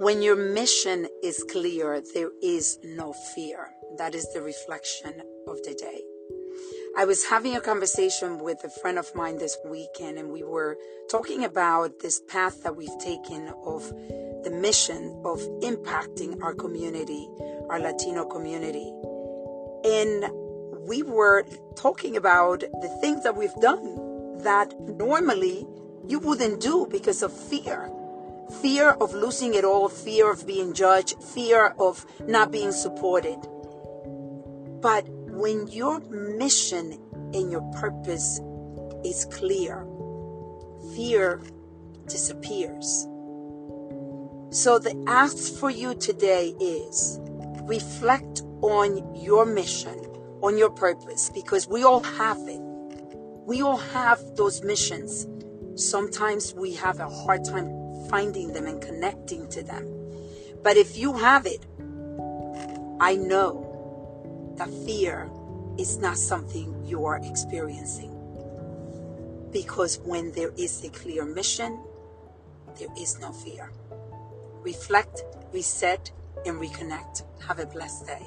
When your mission is clear, there is no fear. That is the reflection of the day. I was having a conversation with a friend of mine this weekend, and we were talking about this path that we've taken of the mission of impacting our community, our Latino community. And we were talking about the things that we've done that normally you wouldn't do because of fear fear of losing it all, fear of being judged, fear of not being supported. But when your mission and your purpose is clear, fear disappears. So the ask for you today is reflect on your mission, on your purpose, because we all have it. We all have those missions. Sometimes we have a hard time finding them and connecting to them. But if you have it, I know that fear is not something you are experiencing. Because when there is a clear mission, there is no fear reflect, reset, and reconnect. Have a blessed day.